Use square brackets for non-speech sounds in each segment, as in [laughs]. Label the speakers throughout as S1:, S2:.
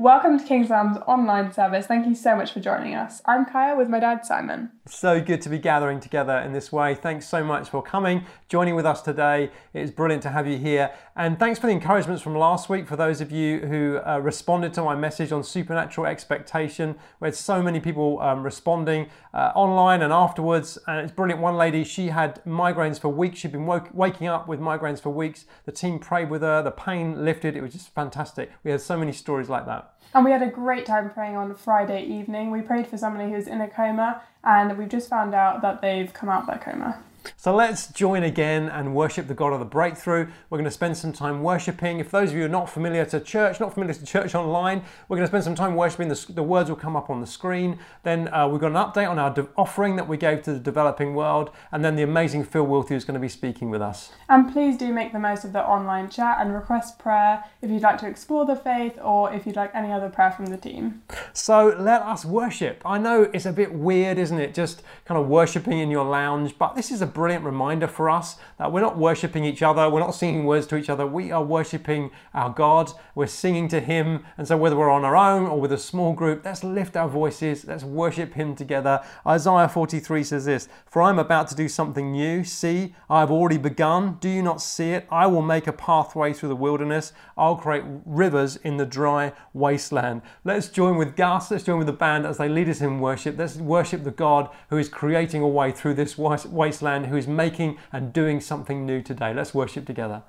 S1: Welcome to King's Arms online service. Thank you so much for joining us. I'm Kaya with my dad Simon.
S2: So good to be gathering together in this way. Thanks so much for coming, joining with us today. It is brilliant to have you here. And thanks for the encouragements from last week for those of you who uh, responded to my message on supernatural expectation. We had so many people um, responding uh, online and afterwards. And it's brilliant. One lady, she had migraines for weeks. She'd been woke, waking up with migraines for weeks. The team prayed with her, the pain lifted. It was just fantastic. We had so many stories like that.
S1: And we had a great time praying on Friday evening. We prayed for somebody who's in a coma, and we've just found out that they've come out of that coma.
S2: So let's join again and worship the God of the breakthrough. We're going to spend some time worshiping. If those of you are not familiar to church, not familiar to church online, we're going to spend some time worshiping. The, the words will come up on the screen. Then uh, we've got an update on our offering that we gave to the developing world. And then the amazing Phil Wilthew is going to be speaking with us.
S1: And please do make the most of the online chat and request prayer if you'd like to explore the faith or if you'd like any other prayer from the team.
S2: So let us worship. I know it's a bit weird, isn't it? Just kind of worshiping in your lounge, but this is a brilliant reminder for us that we're not worshipping each other, we're not singing words to each other, we are worshipping our God, we're singing to Him. And so, whether we're on our own or with a small group, let's lift our voices, let's worship Him together. Isaiah 43 says this For I'm about to do something new. See, I have already begun. Do you not see it? I will make a pathway through the wilderness, I'll create rivers in the dry wasteland. Let's join with Gus, let's join with the band as they lead us in worship. Let's worship the God who is creating a way through this wasteland, who is making and doing something new today. Let's worship together.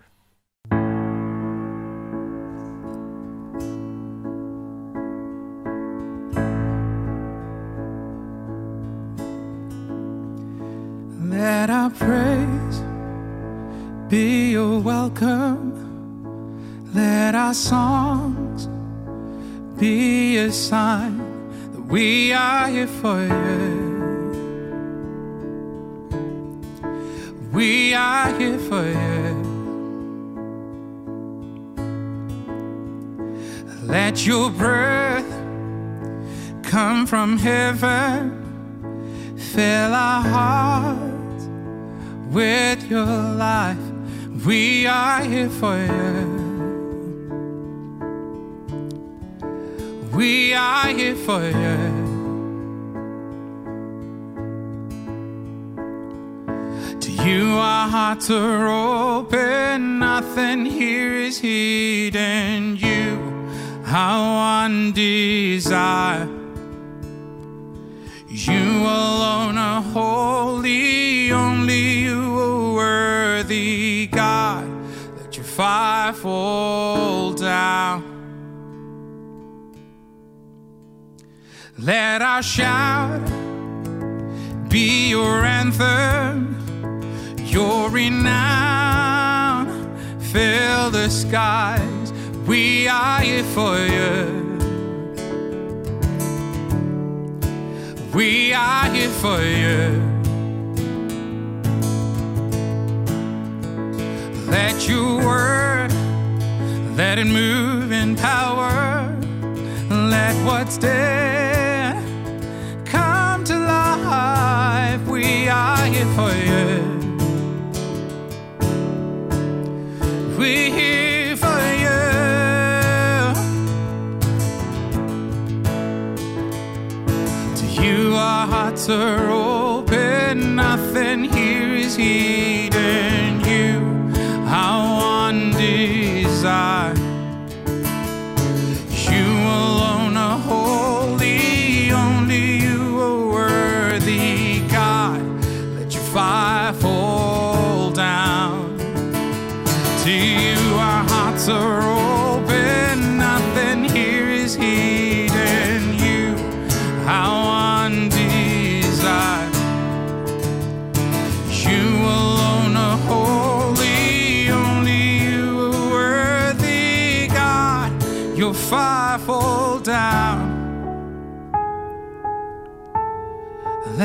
S3: Let our praise be your welcome. Let our songs be a sign that we are here for you. We are here for you. Let your breath come from heaven, fill our hearts with your life. We are here for you. We are here for you. You, our hearts are open, nothing here is hidden. You, our one desire. You alone are holy, only you are worthy, God. Let your fire fall down. Let our shout be your anthem renown fill the skies. We are here for you. We are here for you. Let your word, let it move in power. Let what's dead come to life. We are here for you. We're here for you. To you, our hearts are open, nothing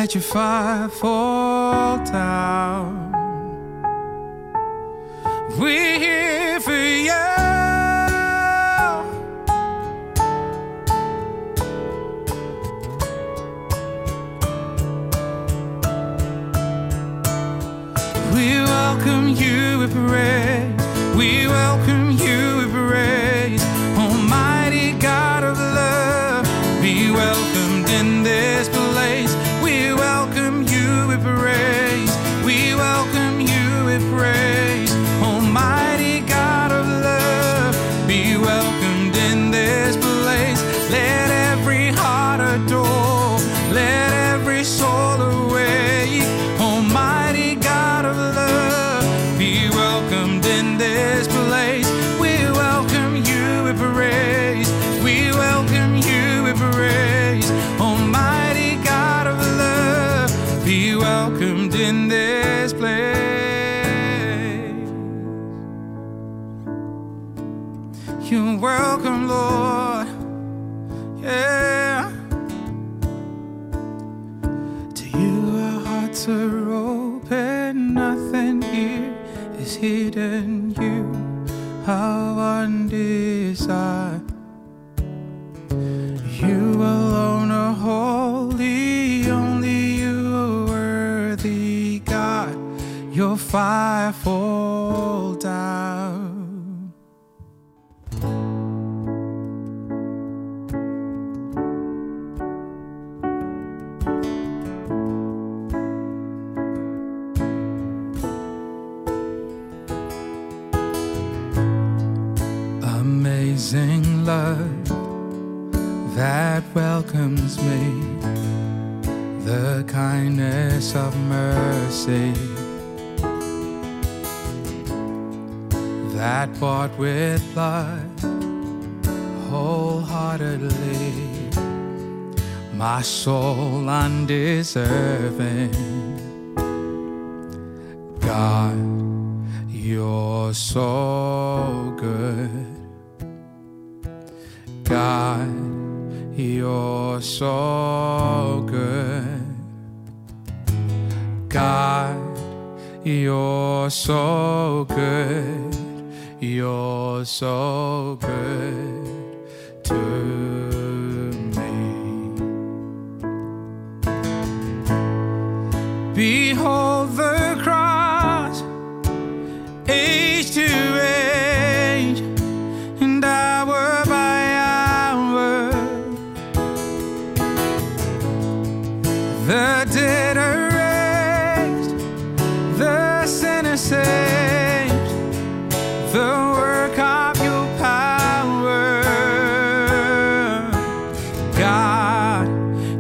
S3: Let your fire fall down. We're love that welcomes me, the kindness of mercy that bought with blood wholeheartedly my soul undeserving.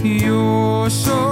S3: you're so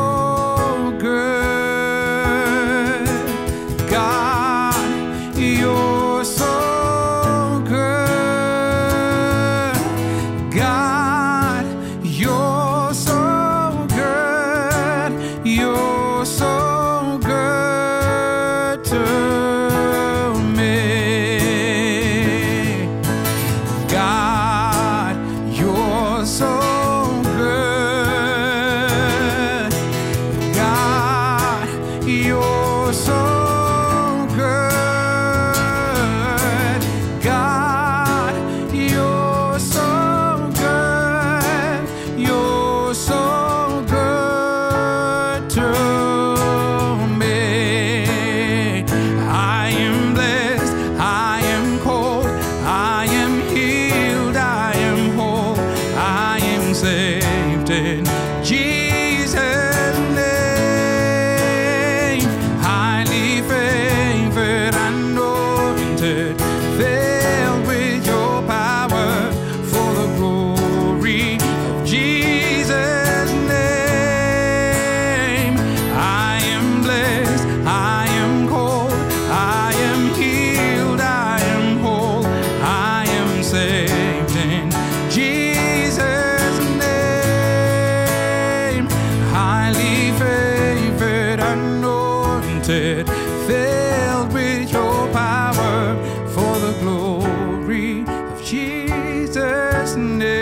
S3: anointed, filled with your power for the glory of Jesus' name.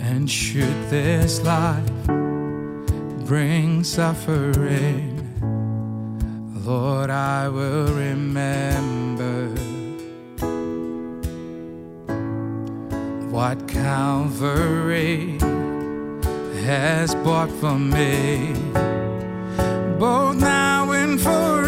S3: And should this life bring suffering, Lord, I will remember. What Calvary has bought for me, both now and forever.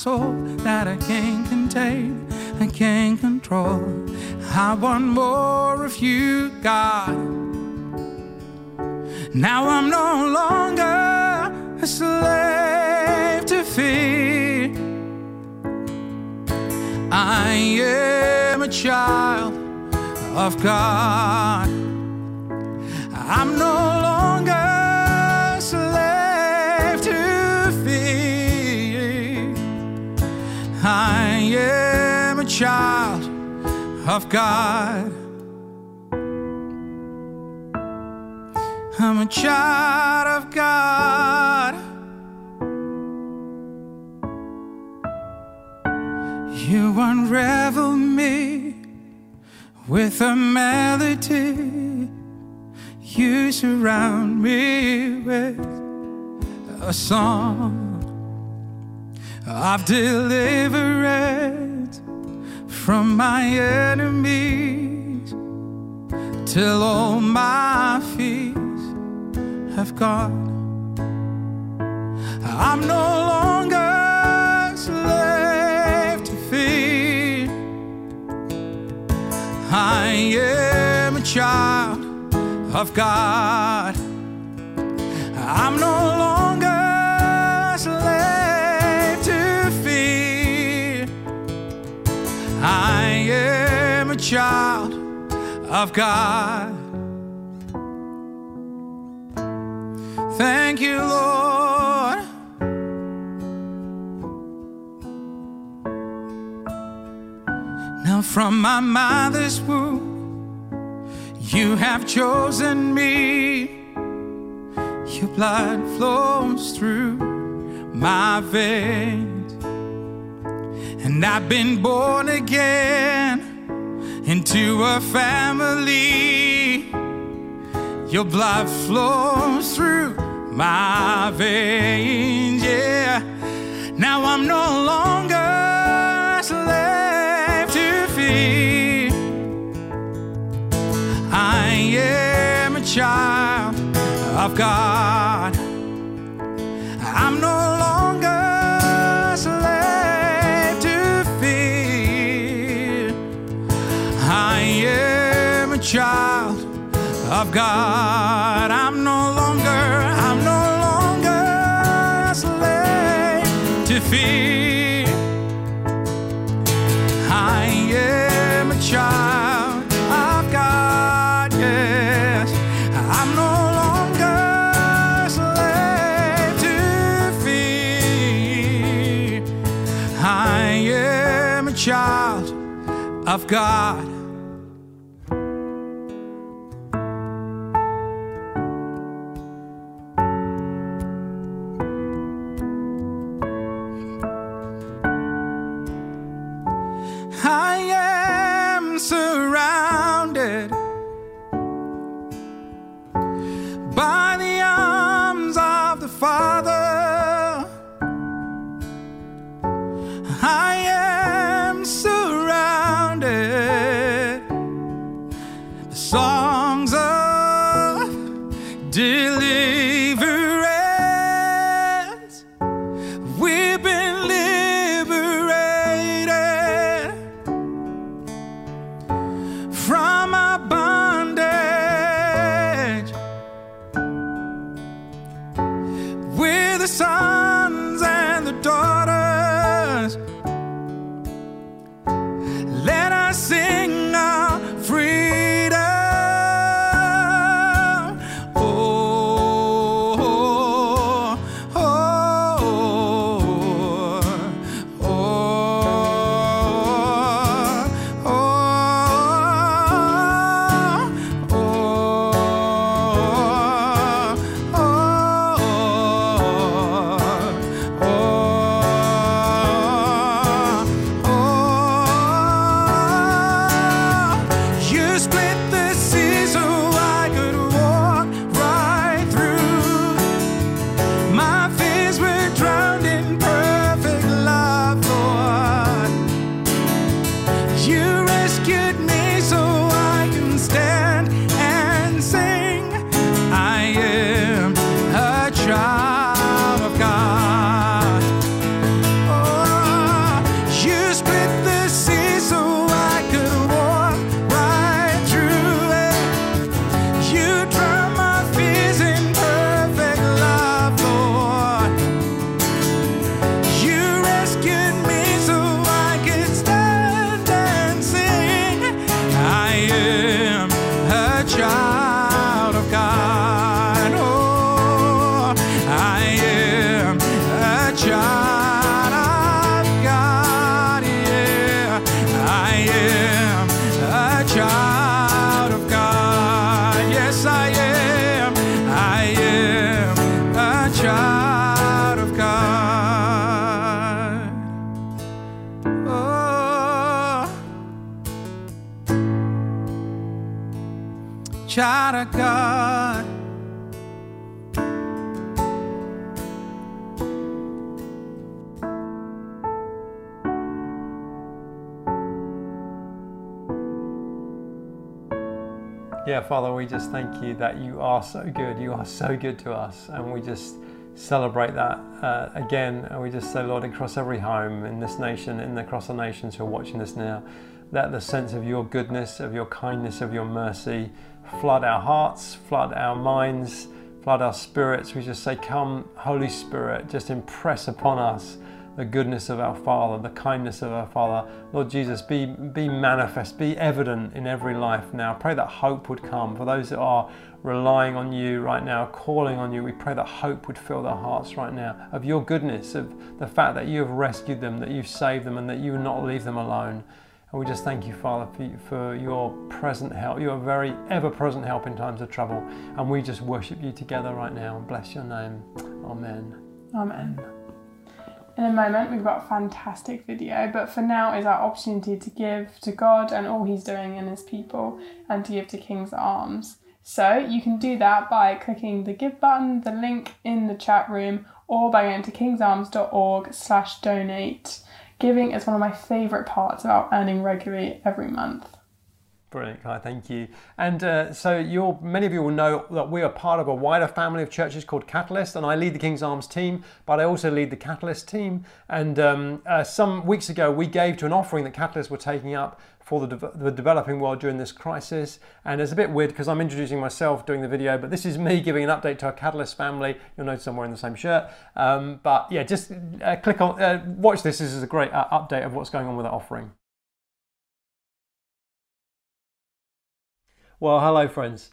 S3: soul that I can't contain, I can't control. I want more of you, God. Now I'm no longer a slave to fear. I am a child of God. I'm no longer of God. I'm a child of God. You unravel me with a melody. You surround me with a song of deliverance from my enemies till all my fears have gone. I'm no longer slave to fear. I am a child of God. I'm no longer I am a child of God. Thank you, Lord. Now, from my mother's womb, you have chosen me. Your blood flows through my veins, and I've been born again into a family. Your blood flows through my veins, yeah. Now I'm no longer a slave to fear. I am a child of God. I'm no God. I'm no longer, I'm no longer a slave to fear. I am a child of God, yes. I'm no longer a slave to fear. I am a child of God. the songs of
S2: deliverance. Father, we just thank you that you are so good. You are so good to us. And we just celebrate that uh, again. And we just say, Lord, across every home in this nation, and across the nations who are watching this now, that the sense of your goodness, of your kindness, of your mercy flood our hearts, flood our minds, flood our spirits. We just say, Come, Holy Spirit, just impress upon us the goodness of our Father, the kindness of our Father. Lord Jesus, be, be manifest, be evident in every life now. Pray that hope would come for those that are relying on you right now, calling on you. We pray that hope would fill their hearts right now of your goodness, of the fact that you have rescued them, that you've saved them, and that you will not leave them alone. And we just thank you, Father, for, your present help, your very ever present help in times of trouble. And we just worship you together right now and bless your name. Amen.
S1: Amen. In a moment, we've got a fantastic video, but for now is our opportunity to give to God and all He's doing in His people and to give to King's Arms. So you can do that by clicking the give button, the link in the chat room, or by going to kingsarms.org slash donate. Giving is one of my favourite parts about earning regularly every month.
S2: Brilliant, Kai. Thank you. And uh, so, many of you will know that we are part of a wider family of churches called Catalyst, and I lead the King's Arms team, but I also lead the Catalyst team. And um, uh, some weeks ago, we gave to an offering that Catalyst were taking up for the, de- the developing world during this crisis. And it's a bit weird because I'm introducing myself doing the video, but this is me giving an update to our Catalyst family. You'll notice I'm wearing the same shirt. Um, but yeah, just uh, click on, uh, watch this. This is a great uh, update of what's going on with that offering. Well, hello, friends.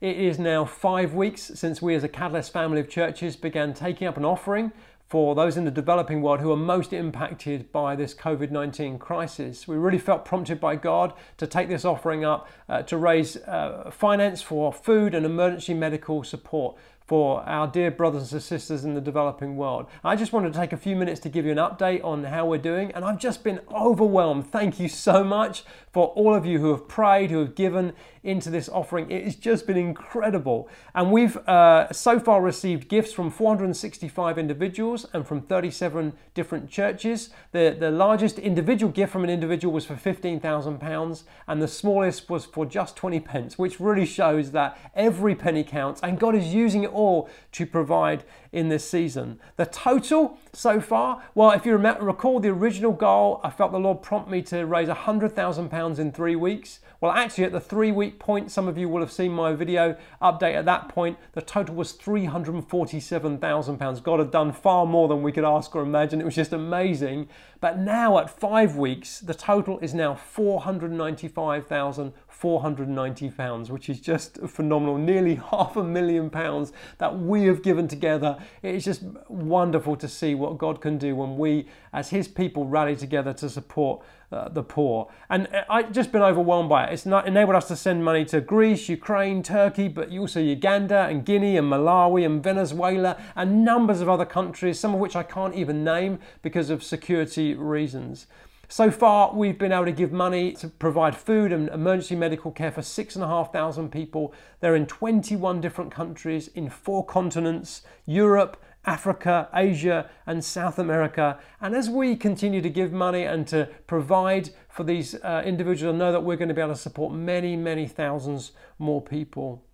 S2: It is now five weeks since we, as a Catalyst family of churches, began taking up an offering for those in the developing world who are most impacted by this COVID 19 crisis. We really felt prompted by God to take this offering up uh, to raise uh, finance for food and emergency medical support for our dear brothers and sisters in the developing world. I just wanted to take a few minutes to give you an update on how we're doing, and I've just been overwhelmed. Thank you so much for all of you who have prayed, who have given into this offering. It has just been incredible. And we've uh, so far received gifts from 465 individuals and from 37 different churches. The, the largest individual gift from an individual was for £15,000, and the smallest was for just 20 pence, which really shows that every penny counts, and God is using it all to provide in this season. The total so far, well, if you remember, recall the original goal, I felt the Lord prompt me to raise £100,000 in three weeks. Well, actually, at the three week point, some of you will have seen my video update at that point. The total was £347,000. God had done far more than we could ask or imagine. It was just amazing. But now, at five weeks, the total is now 495,000. 490 pounds, which is just phenomenal. Nearly half a million pounds that we have given together. It's just wonderful to see what God can do when we, as His people, rally together to support uh, the poor. And I've just been overwhelmed by it. It's not enabled us to send money to Greece, Ukraine, Turkey, but also Uganda and Guinea and Malawi and Venezuela and numbers of other countries, some of which I can't even name because of security reasons. So far, we've been able to give money to provide food and emergency medical care for 6,500 people. They're in 21 different countries in four continents Europe, Africa, Asia, and South America. And as we continue to give money and to provide for these uh, individuals, I know that we're going to be able to support many, many thousands more people.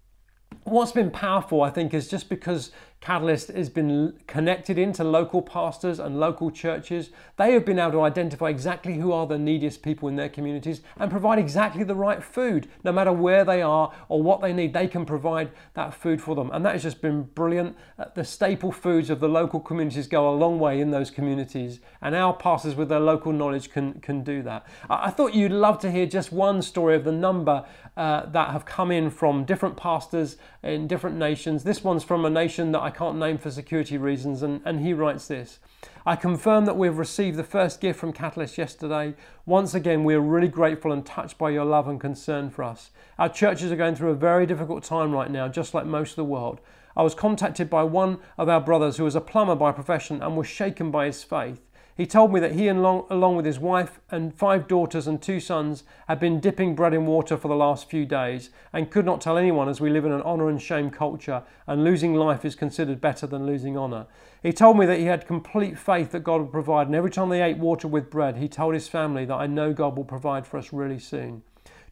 S2: What's been powerful, I think, is just because Catalyst has been connected into local pastors and local churches. They have been able to identify exactly who are the neediest people in their communities and provide exactly the right food. No matter where they are or what they need, they can provide that food for them. And that has just been brilliant. Uh, the staple foods of the local communities go a long way in those communities, and our pastors with their local knowledge can, can do that. I thought you'd love to hear just one story of the number uh, that have come in from different pastors in different nations. This one's from a nation that I can't name for security reasons, and, and he writes this I confirm that we've received the first gift from Catalyst yesterday. Once again, we are really grateful and touched by your love and concern for us. Our churches are going through a very difficult time right now, just like most of the world. I was contacted by one of our brothers who was a plumber by profession and was shaken by his faith. He told me that he, along, along with his wife and five daughters and two sons, had been dipping bread in water for the last few days and could not tell anyone as we live in an honour and shame culture and losing life is considered better than losing honour. He told me that he had complete faith that God would provide, and every time they ate water with bread, he told his family that I know God will provide for us really soon.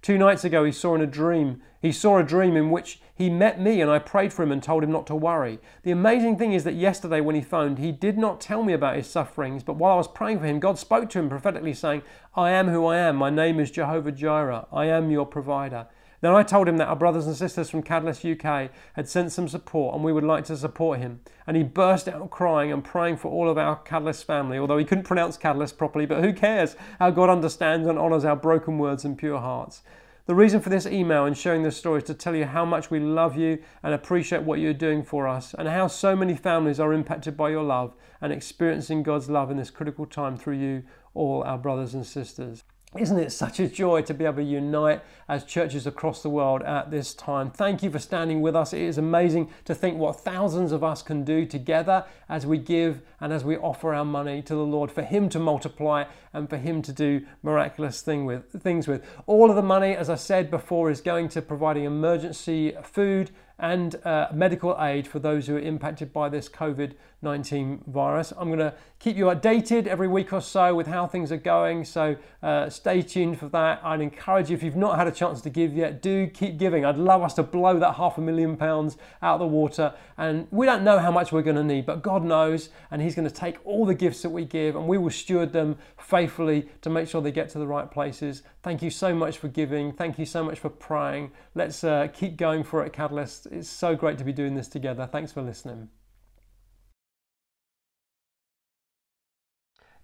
S2: Two nights ago, he saw in a dream. He saw a dream in which he met me and I prayed for him and told him not to worry. The amazing thing is that yesterday, when he phoned, he did not tell me about his sufferings, but while I was praying for him, God spoke to him prophetically, saying, I am who I am. My name is Jehovah Jireh. I am your provider. Then I told him that our brothers and sisters from Catalyst UK had sent some support and we would like to support him. And he burst out crying and praying for all of our Catalyst family, although he couldn't pronounce Catalyst properly, but who cares? Our God understands and honours our broken words and pure hearts. The reason for this email and sharing this story is to tell you how much we love you and appreciate what you're doing for us, and how so many families are impacted by your love and experiencing God's love in this critical time through you, all our brothers and sisters. Isn't it such a joy to be able to unite as churches across the world at this time? Thank you for standing with us. It is amazing to think what thousands of us can do together as we give and as we offer our money to the Lord for Him to multiply and for Him to do miraculous thing with, things with. All of the money, as I said before, is going to providing emergency food and uh, medical aid for those who are impacted by this COVID 19 virus. I'm going to keep you updated every week or so with how things are going, so uh, stay tuned for that. I'd encourage you, if you've not had a chance to give yet, do keep giving. I'd love us to blow that half a million pounds out of the water, and we don't know how much we're going to need, but God knows, and He's going to take all the gifts that we give and we will steward them faithfully to make sure they get to the right places. Thank you so much for giving. Thank you so much for praying. Let's uh, keep going for it, Catalyst. It's so great to be doing this together. Thanks for listening.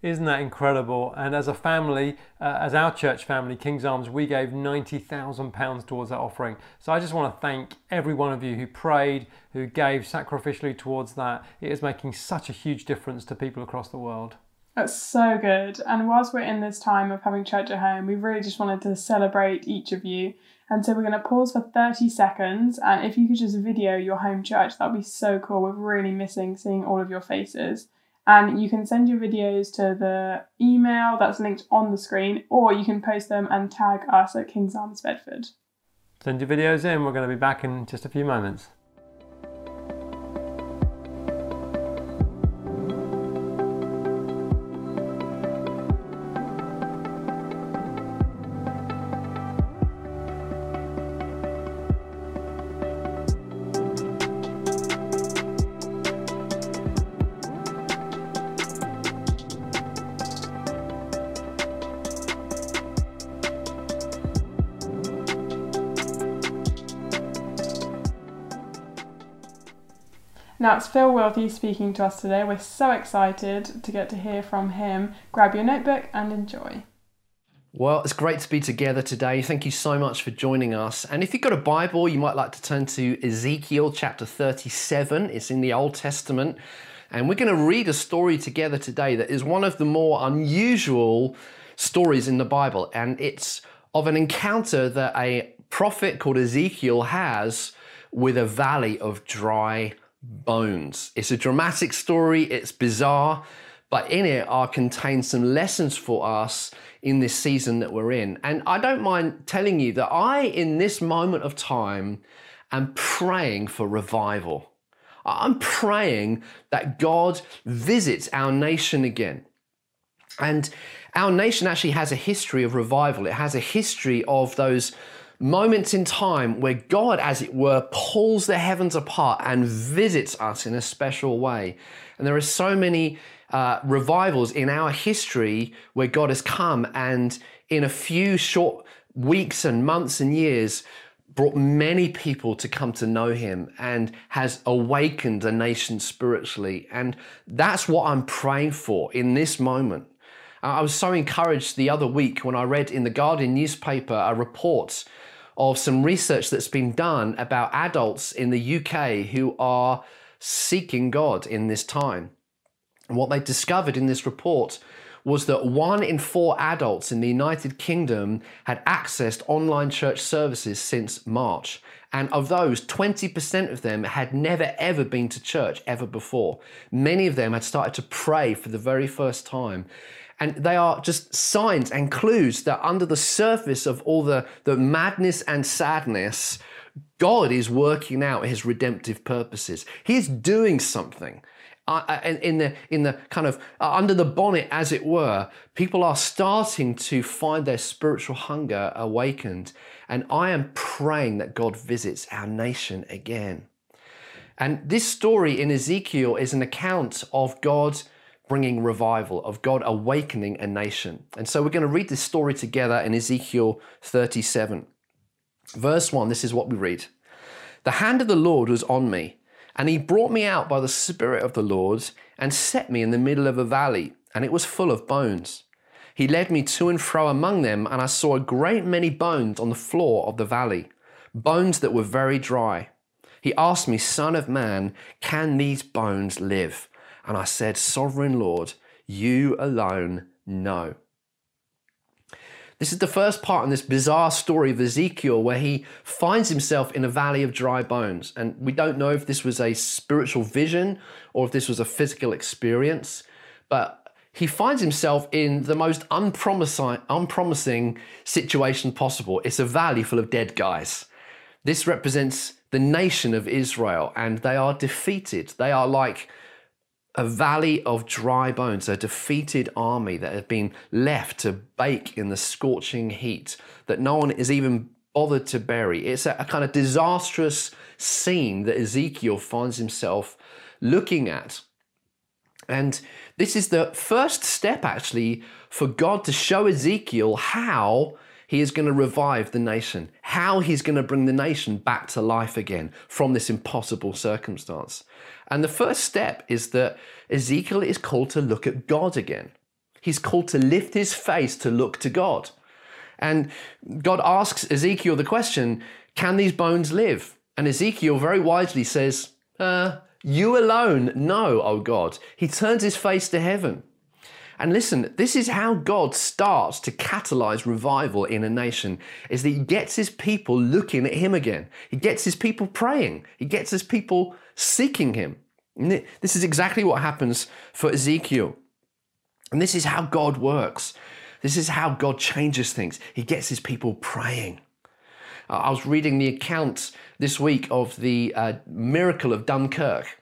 S2: Isn't that incredible? And as a family, uh, as our church family, King's Arms, we gave £90,000 towards that offering. So I just want to thank every one of you who prayed, who gave sacrificially towards that. It is making such a huge difference to people across the world.
S1: That's so good. And whilst we're in this time of having church at home, we really just wanted to celebrate each of you. And so we're going to pause for 30 seconds. And if you could just video your home church, that would be so cool. We're really missing seeing all of your faces. And you can send your videos to the email that's linked on the screen, or you can post them and tag us at King's Arms Bedford.
S2: Send your videos in. We're going to be back in just a few moments.
S1: It's Phil Wilthew speaking to us today. We're so excited to get to hear from him. Grab your notebook and enjoy.
S4: Well, it's great to be together today. Thank you so much for joining us. And if you've got a Bible, you might like to turn to Ezekiel chapter 37. It's in the Old Testament. And we're going to read a story together today that is one of the more unusual stories in the Bible. And it's of an encounter that a prophet called Ezekiel has with a valley of dry bones. It's a dramatic story, it's bizarre, but in it are contained some lessons for us in this season that we're in. And I don't mind telling you that I, in this moment of time, am praying for revival. I'm praying that God visits our nation again. And our nation actually has a history of revival. It has a history of those moments in time where God, as it were, pulls the heavens apart and visits us in a special way. And there are so many uh, revivals in our history where God has come and in a few short weeks and months and years brought many people to come to know him and has awakened a nation spiritually. And that's what I'm praying for in this moment. I was so encouraged the other week when I read in the Guardian newspaper a report of some research that's been done about adults in the UK who are seeking God in this time. And what they discovered in this report was that one in four adults in the United Kingdom had accessed online church services since March. And of those, 20% of them had never ever been to church ever before. Many of them had started to pray for the very first time. And they are just signs and clues that under the surface of all the, the madness and sadness, God is working out his redemptive purposes. He's doing something. Uh, in the in the kind of uh, under the bonnet, as it were, people are starting to find their spiritual hunger awakened, and I am praying that God visits our nation again. And this story in Ezekiel is an account of God bringing revival, of God awakening a nation. And so we're going to read this story together in Ezekiel 37. Verse 1, this is what we read The hand of the Lord was on me, and he brought me out by the Spirit of the Lord and set me in the middle of a valley, and it was full of bones. He led me to and fro among them, and I saw a great many bones on the floor of the valley, bones that were very dry. He asked me, Son of man, can these bones live? And I said, Sovereign Lord, you alone know. This is the first part in this bizarre story of Ezekiel where he finds himself in a valley of dry bones. And we don't know if this was a spiritual vision or if this was a physical experience, but he finds himself in the most unpromising, unpromising situation possible. It's a valley full of dead guys. This represents the nation of Israel, and they are defeated. They are like a valley of dry bones, a defeated army that have been left to bake in the scorching heat that no one is even bothered to bury. It's a, a kind of disastrous scene that Ezekiel finds himself looking at. And this is the first step, actually, for God to show Ezekiel how he is going to revive the nation, how he's going to bring the nation back to life again from this impossible circumstance. And the first step is that Ezekiel is called to look at God again. He's called to lift his face to look to God. And God asks Ezekiel the question Can these bones live? And Ezekiel very wisely says, uh, You alone know, O God. He turns his face to heaven. And listen, this is how God starts to catalyze revival in a nation is that he gets his people looking at him again. He gets his people praying. He gets his people seeking him. And this is exactly what happens for Ezekiel. And this is how God works. This is how God changes things. He gets his people praying. I was reading the account this week of the uh, miracle of Dunkirk.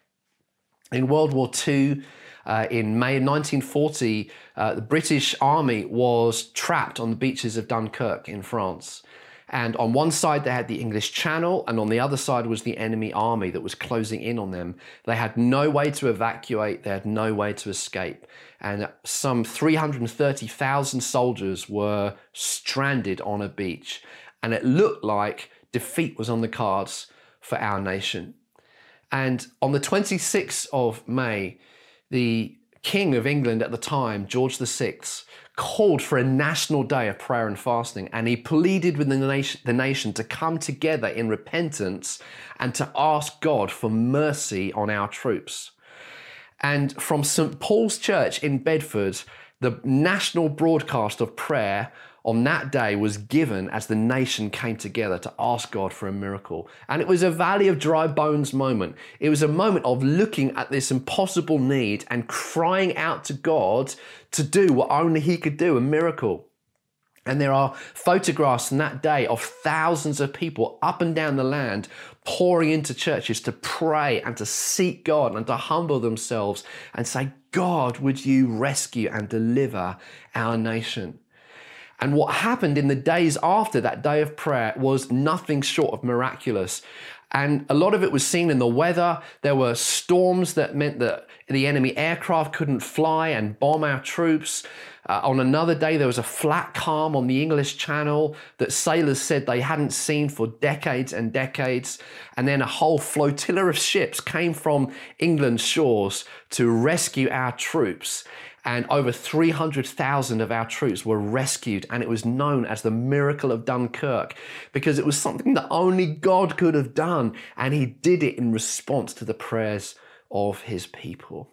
S4: In World War II, uh, in May 1940, uh, the British Army was trapped on the beaches of Dunkirk in France. And on one side, they had the English Channel, and on the other side was the enemy army that was closing in on them. They had no way to evacuate, they had no way to escape. And some 330,000 soldiers were stranded on a beach. And it looked like defeat was on the cards for our nation. And on the 26th of May, the King of England at the time, George VI, called for a national day of prayer and fasting, and he pleaded with the nation, the nation to come together in repentance and to ask God for mercy on our troops. And from St. Paul's Church in Bedford, the national broadcast of prayer on that day was given as the nation came together to ask God for a miracle. And it was a valley of dry bones moment. It was a moment of looking at this impossible need and crying out to God to do what only He could do a miracle. And there are photographs from that day of thousands of people up and down the land pouring into churches to pray and to seek God and to humble themselves and say, God, would you rescue and deliver our nation? And what happened in the days after that day of prayer was nothing short of miraculous. And a lot of it was seen in the weather. There were storms that meant that the enemy aircraft couldn't fly and bomb our troops. Uh, on another day, there was a flat calm on the English Channel that sailors said they hadn't seen for decades and decades. And then a whole flotilla of ships came from England's shores to rescue our troops and over 300,000 of our troops were rescued, and it was known as the miracle of Dunkirk because it was something that only God could have done, and He did it in response to the prayers of His people.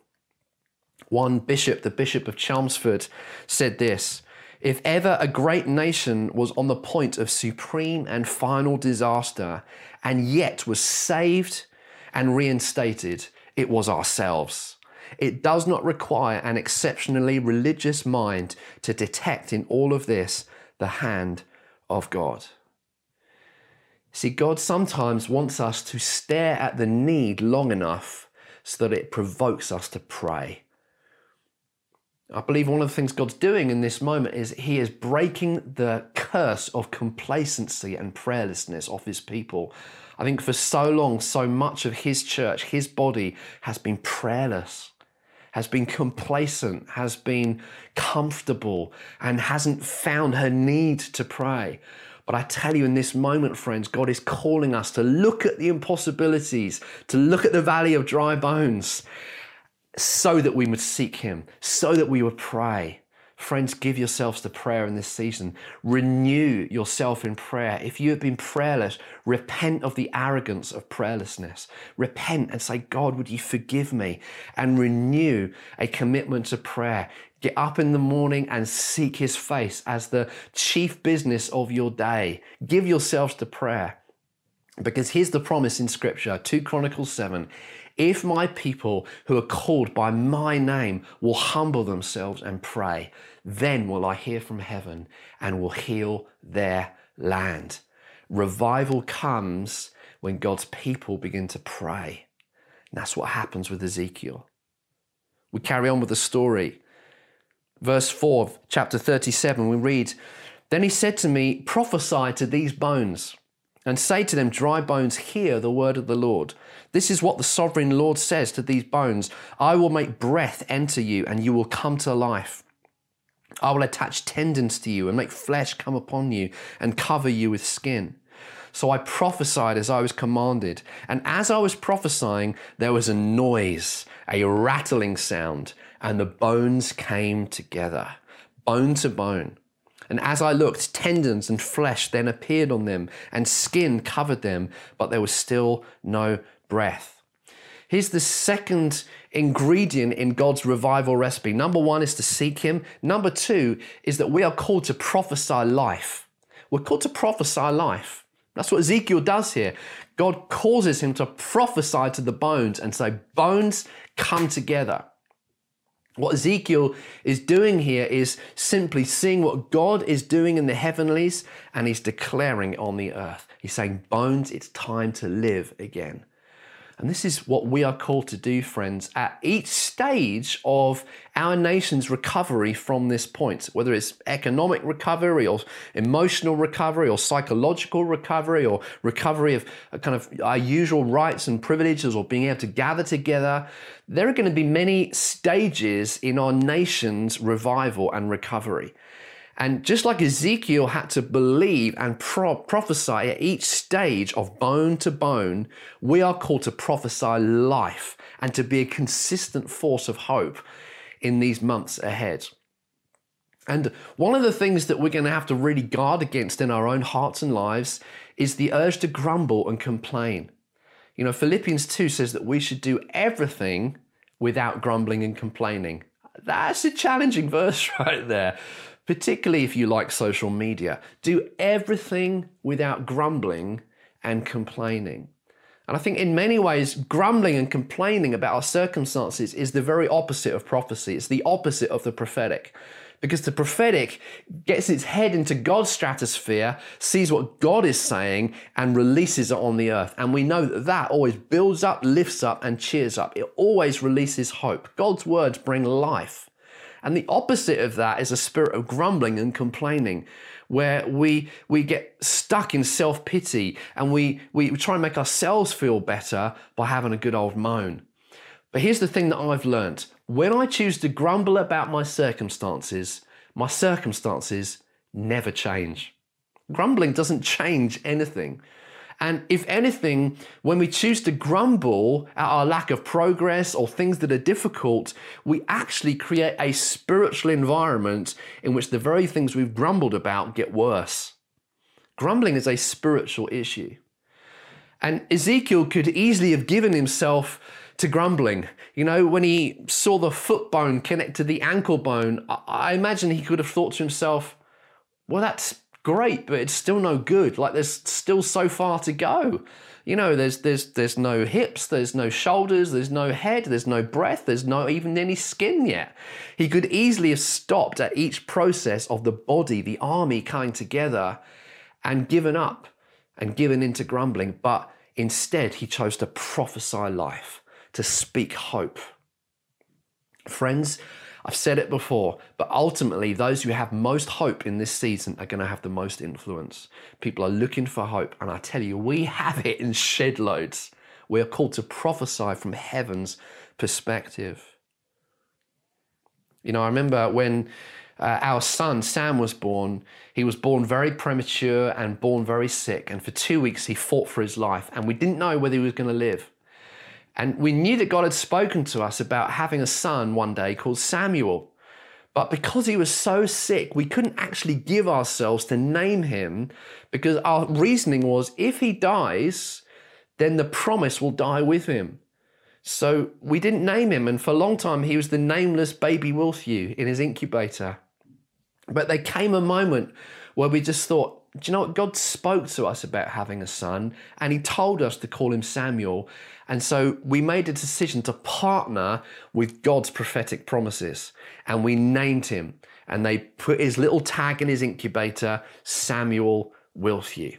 S4: One bishop, the Bishop of Chelmsford, said this If ever a great nation was on the point of supreme and final disaster, and yet was saved and reinstated, it was ourselves. It does not require an exceptionally religious mind to detect in all of this the hand of God. See, God sometimes wants us to stare at the need long enough so that it provokes us to pray. I believe one of the things God's doing in this moment is He is breaking the curse of complacency and prayerlessness off His people. I think for so long, so much of His church, His body, has been prayerless, has been complacent, has been comfortable, and hasn't found her need to pray. But I tell you, in this moment, friends, God is calling us to look at the impossibilities, to look at the valley of dry bones, so that we would seek Him, so that we would pray. Friends, give yourselves to prayer in this season. Renew yourself in prayer. If you have been prayerless, repent of the arrogance of prayerlessness. Repent and say, God, would you forgive me? And renew a commitment to prayer. Get up in the morning and seek his face as the chief business of your day. Give yourselves to prayer. Because here's the promise in scripture 2 Chronicles 7 if my people who are called by my name will humble themselves and pray, then will I hear from heaven and will heal their land. Revival comes when God's people begin to pray. And that's what happens with Ezekiel. We carry on with the story. Verse 4 of chapter 37, we read, Then he said to me, Prophesy to these bones and say to them, Dry bones, hear the word of the Lord. This is what the sovereign Lord says to these bones I will make breath enter you, and you will come to life. I will attach tendons to you and make flesh come upon you and cover you with skin. So I prophesied as I was commanded. And as I was prophesying, there was a noise, a rattling sound, and the bones came together, bone to bone. And as I looked, tendons and flesh then appeared on them, and skin covered them, but there was still no breath. Here's the second ingredient in God's revival recipe. Number one is to seek Him. Number two is that we are called to prophesy life. We're called to prophesy life. That's what Ezekiel does here. God causes him to prophesy to the bones and say, Bones, come together. What Ezekiel is doing here is simply seeing what God is doing in the heavenlies and he's declaring it on the earth. He's saying, Bones, it's time to live again. And this is what we are called to do, friends, at each stage of our nation's recovery from this point, whether it's economic recovery or emotional recovery or psychological recovery or recovery of uh, kind of our usual rights and privileges or being able to gather together. There are going to be many stages in our nation's revival and recovery. And just like Ezekiel had to believe and pro- prophesy at each stage of bone to bone, we are called to prophesy life and to be a consistent force of hope in these months ahead. And one of the things that we're going to have to really guard against in our own hearts and lives is the urge to grumble and complain. You know, Philippians 2 says that we should do everything without grumbling and complaining. That's a challenging [laughs] verse right there particularly if you like social media. Do everything without grumbling and complaining. And I think in many ways, grumbling and complaining about our circumstances is the very opposite of prophecy. It's the opposite of the prophetic. Because the prophetic gets its head into God's stratosphere, sees what God is saying, and releases it on the earth. And we know that that always builds up, lifts up, and cheers up. It always releases hope. God's words bring life. And the opposite of that is a spirit of grumbling and complaining, where we, we get stuck in self pity and we, we try and make ourselves feel better by having a good old moan. But here's the thing that I've learned when I choose to grumble about my circumstances, my circumstances never change. Grumbling doesn't change anything. And if anything, when we choose to grumble at our lack of progress or things that are difficult, we actually create a spiritual environment in which the very things we've grumbled about get worse. Grumbling is a spiritual issue. And Ezekiel could easily have given himself to grumbling. You know, when he saw the foot bone connect to the ankle bone, I, imagine he could have thought to himself, well, that's great, but it's still no good. Like there's still so far to go. You know, there's there's there's no hips, there's no shoulders, there's no head, there's no breath, there's no even any skin yet. He could easily have stopped at each process of the body, the army coming together, and given up and given into grumbling, but instead he chose to prophesy life, to speak hope. Friends, I've said it before, but ultimately, those who have most hope in this season are going to have the most influence. People are looking for hope, and I tell you, we [laughs] have it in shed loads. We are called to prophesy from heaven's perspective. You know, I remember when uh, our son Sam was born, he was born very premature and born very sick. And for two weeks, he fought for his life, and we didn't know whether he was going to live. And we knew that God had spoken to us about having a son one day called Samuel. But because he was so sick, we couldn't actually give ourselves to name him because our reasoning was if he dies, then the promise will die with him. So we didn't name him, and for a long time he was the nameless baby Wilthew in his incubator. But there came a moment where we just thought, do you know what? God spoke to us about having a son, and he told us to call him Samuel. And so we made a decision to partner with God's prophetic promises and we named him. And they put his little tag in his incubator, Samuel Wilthew.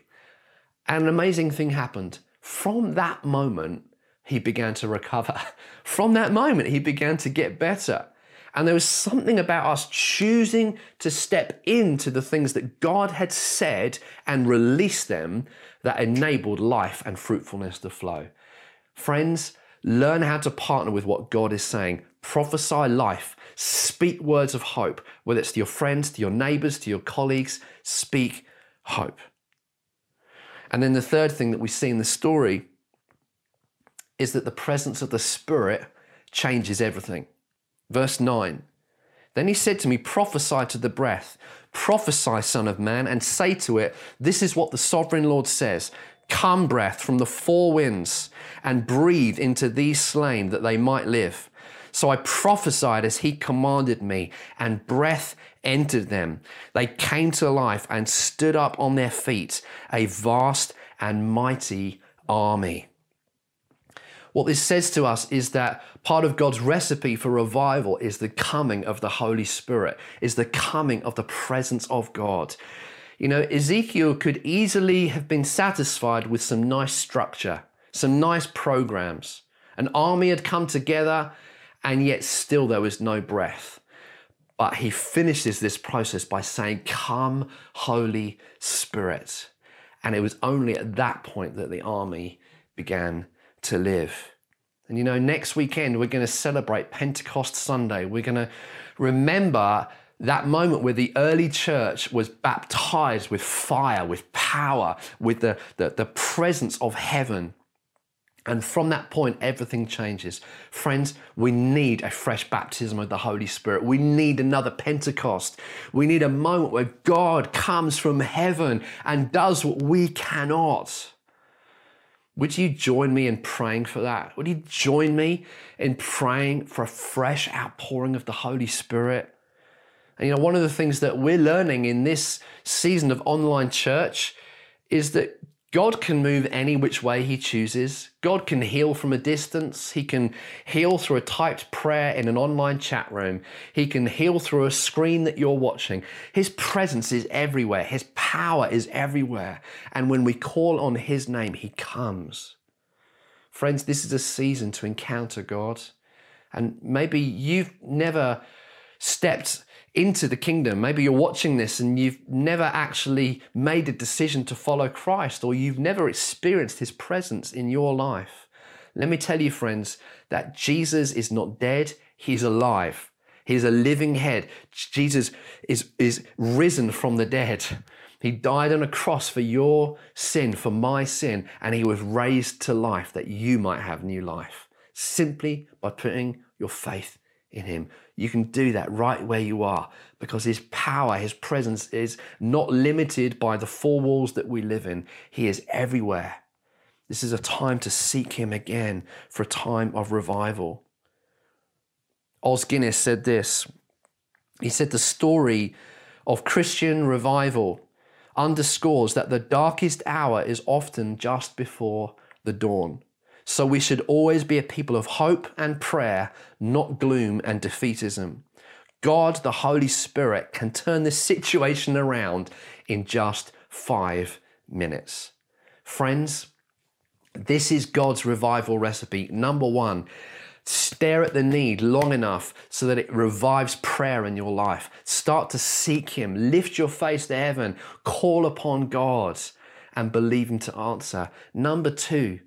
S4: And an amazing thing happened. From that moment, he began to recover. [laughs] From that moment, he began to get better. And there was something about us choosing to step into the things that God had said and release them that enabled life and fruitfulness to flow. Friends, learn how to partner with what God is saying. Prophesy life. Speak words of hope, whether it's to your friends, to your neighbors, to your colleagues. Speak hope. And then the third thing that we see in the story is that the presence of the Spirit changes everything. Verse 9 Then he said to me, Prophesy to the breath, prophesy, Son of Man, and say to it, This is what the sovereign Lord says Come, breath from the four winds, and breathe into these slain that they might live. So I prophesied as he commanded me, and breath entered them. They came to life and stood up on their feet, a vast and mighty army. What this says to us is that part of God's recipe for revival is the coming of the Holy Spirit, is the coming of the presence of God. You know, Ezekiel could easily have been satisfied with some nice structure, some nice programs. An army had come together, and yet still there was no breath. But he finishes this process by saying, Come, Holy Spirit. And it was only at that point that the army began to live. And you know, next weekend we're going to celebrate Pentecost Sunday. We're going to remember that moment where the early church was baptized with fire, with power, with the, the, the, presence of heaven. And from that point, everything changes. Friends, we need a fresh baptism of the Holy Spirit. We need another Pentecost. We need a moment where God comes from heaven and does what we cannot. Would you join me in praying for that? Would you join me in praying for a fresh outpouring of the Holy Spirit? And you know, one of the things that we're learning in this season of online church is that God can move any which way He chooses. God can heal from a distance. He can heal through a typed prayer in an online chat room. He can heal through a screen that you're watching. His presence is everywhere. His power is everywhere. And when we call on His name, He comes. Friends, this is a season to encounter God. And maybe you've never stepped into the kingdom. Maybe you're watching this and you've never actually made a decision to follow Christ or you've never experienced his presence in your life. Let me tell you, friends, that Jesus is not dead, he's alive. He's a living head. Jesus is, is risen from the dead. He died on a cross for your sin, for my sin, and he was raised to life that you might have new life simply by putting your faith in him. You can do that right where you are because His power, His presence is not limited by the four walls that we live in. He is everywhere. This is a time to seek Him again for a time of revival. Os Guinness said this He said, The story of Christian revival underscores that the darkest hour is often just before the dawn. So we should always be a people of hope and prayer, not gloom and defeatism. God, the Holy Spirit, can turn this situation around in just five minutes. Friends, this is God's revival recipe. Number one, stare at the need long enough so that it revives prayer in your life. Start to seek Him, lift your face to heaven, call upon God, and believe Him to answer. Number two,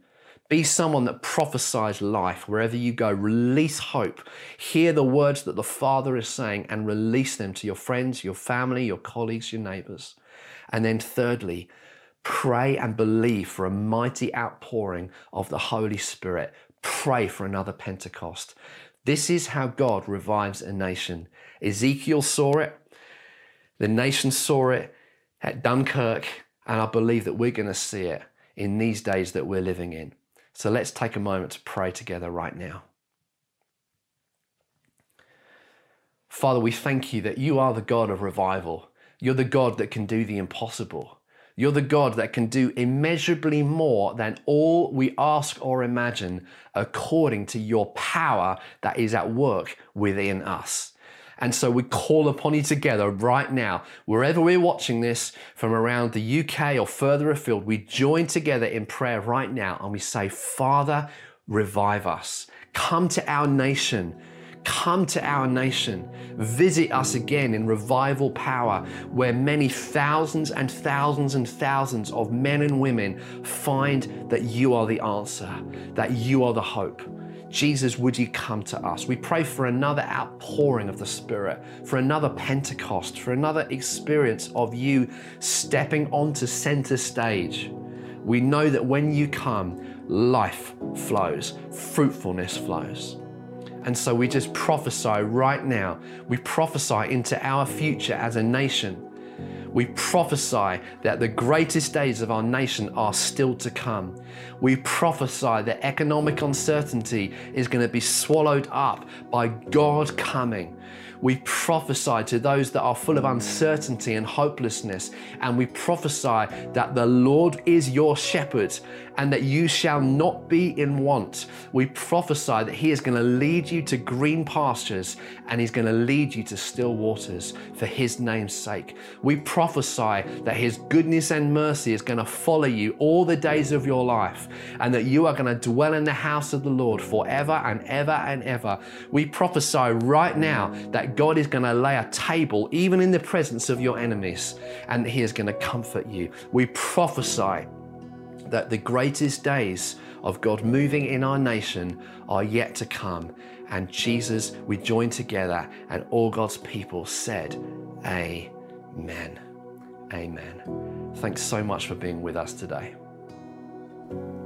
S4: be someone that prophesies life wherever you go. Release hope. Hear the words that the Father is saying and release them to your friends, your family, your colleagues, your neighbors. And then, thirdly, pray and believe for a mighty outpouring of the Holy Spirit. Pray for another Pentecost. This is how God revives a nation. Ezekiel saw it, the nation saw it at Dunkirk, and I believe that we're going to see it in these days that we're living in. So let's take a moment to pray together right now. Father, we thank you that you are the God of revival. You're the God that can do the impossible. You're the God that can do immeasurably more than all we ask or imagine according to your power that is at work within us. And so we call upon you together right now, wherever we're watching this from around the UK or further afield, we join together in prayer right now and we say, Father, revive us. Come to our nation. Come to our nation. Visit us again in revival power, where many thousands and thousands and thousands of men and women find that you are the answer, that you are the hope. Jesus, would you come to us? We pray for another outpouring of the Spirit, for another Pentecost, for another experience of you stepping onto center stage. We know that when you come, life flows, fruitfulness flows. And so we just prophesy right now. We prophesy into our future as a nation we prophesy that the greatest days of our nation are still to come. We prophesy that economic uncertainty is going to be swallowed up by God coming. We prophesy to those that are full of uncertainty and hopelessness, and we prophesy that the Lord is your shepherd and that you shall not be in want. We prophesy that He is going to lead you to green pastures and He's going to lead you to still waters for His name's sake. We prophesy that His goodness and mercy is going to follow you all the days of your life and that you are going to dwell in the house of the Lord forever and ever and ever. We prophesy right now that God is going to lay a table even in the presence of your enemies and He is going to comfort you. We prophesy that the greatest days of God moving in our nation are yet to come. And Jesus, we join together, and all God's people said, Amen. Amen. Thanks so much for being with us today.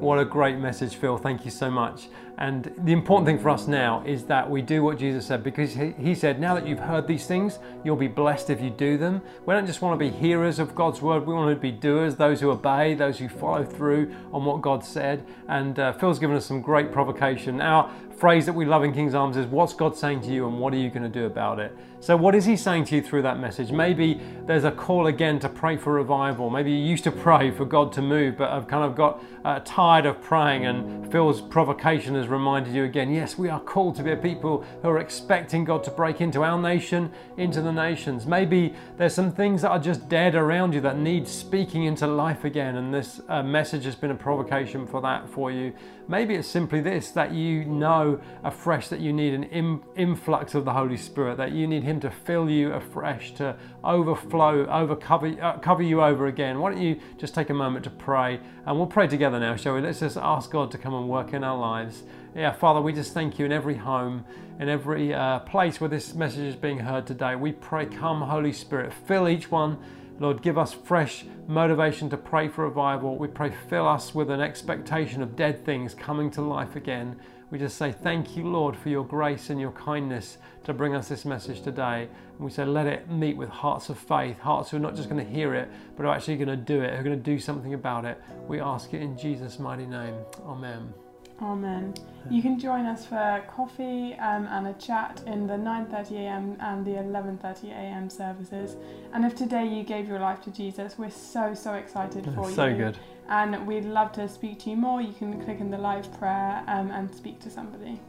S2: What a great message, Phil. Thank you so much. And the important thing for us now is that we do what Jesus said because he said, Now that you've heard these things, you'll be blessed if you do them. We don't just want to be hearers of God's word, we want to be doers, those who obey, those who follow through on what God said. And uh, Phil's given us some great provocation. Our phrase that we love in King's Arms is, What's God saying to you and what are you going to do about it? So, what is He saying to you through that message? Maybe there's a call again to pray for revival. Maybe you used to pray for God to move, but I've kind of got uh, tired of praying, and Phil's provocation has reminded you again yes, we are called to be a people who are expecting God to break into our nation, into the nations. Maybe there's some things that are just dead around you that need speaking into life again, and this uh, message has been a provocation for that for you. Maybe it's simply this that you know afresh that you need an Im- influx of the Holy Spirit, that you need Him to fill you afresh, to overflow, over cover, uh, cover you over again. Why don't you just take a moment to pray? And we'll pray together now, shall we? Let's just ask God to come and work in our lives. Yeah, Father, we just thank you in every home, in every uh, place where this message is being heard today. We pray, come, Holy Spirit, fill each one. Lord, give us fresh motivation to pray for revival. We pray, fill us with an expectation of dead things coming to life again. We just say, Thank you, Lord, for your grace and your kindness to bring us this message today. And we say, Let it meet with hearts of faith, hearts who are not just going to hear it, but are actually going to do it, who are going to do something about it. We ask it in Jesus' mighty name. Amen.
S1: Amen. You can join us for coffee um, and a chat in the 9:30 a.m. and the 11:30 a.m. services. And if today you gave your life to Jesus, we're so so excited for you.
S2: So good.
S1: And we'd love to speak to you more. You can click in the live prayer um, and speak to somebody.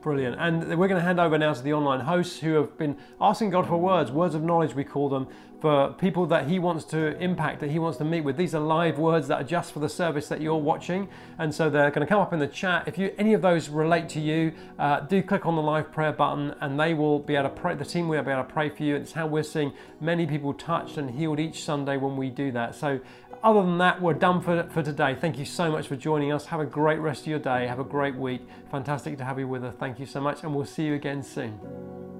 S2: Brilliant. And we're going to hand over now to the online hosts who have been asking God for words, words of knowledge, we call them, for people that He wants to impact, that He wants to meet with. These are live words that are just for the service that you're watching. And so they're going to come up in the chat. If you any of those relate to you, uh, do click on the live prayer button and they will be able to pray. The team will be able to pray for you. It's how we're seeing many people touched and healed each Sunday when we do that. So other than that, we're done for, for today. Thank you so much for joining us. Have a great rest of your day. Have a great week. Fantastic to have you with us. Thank you so much, and we'll see you again soon.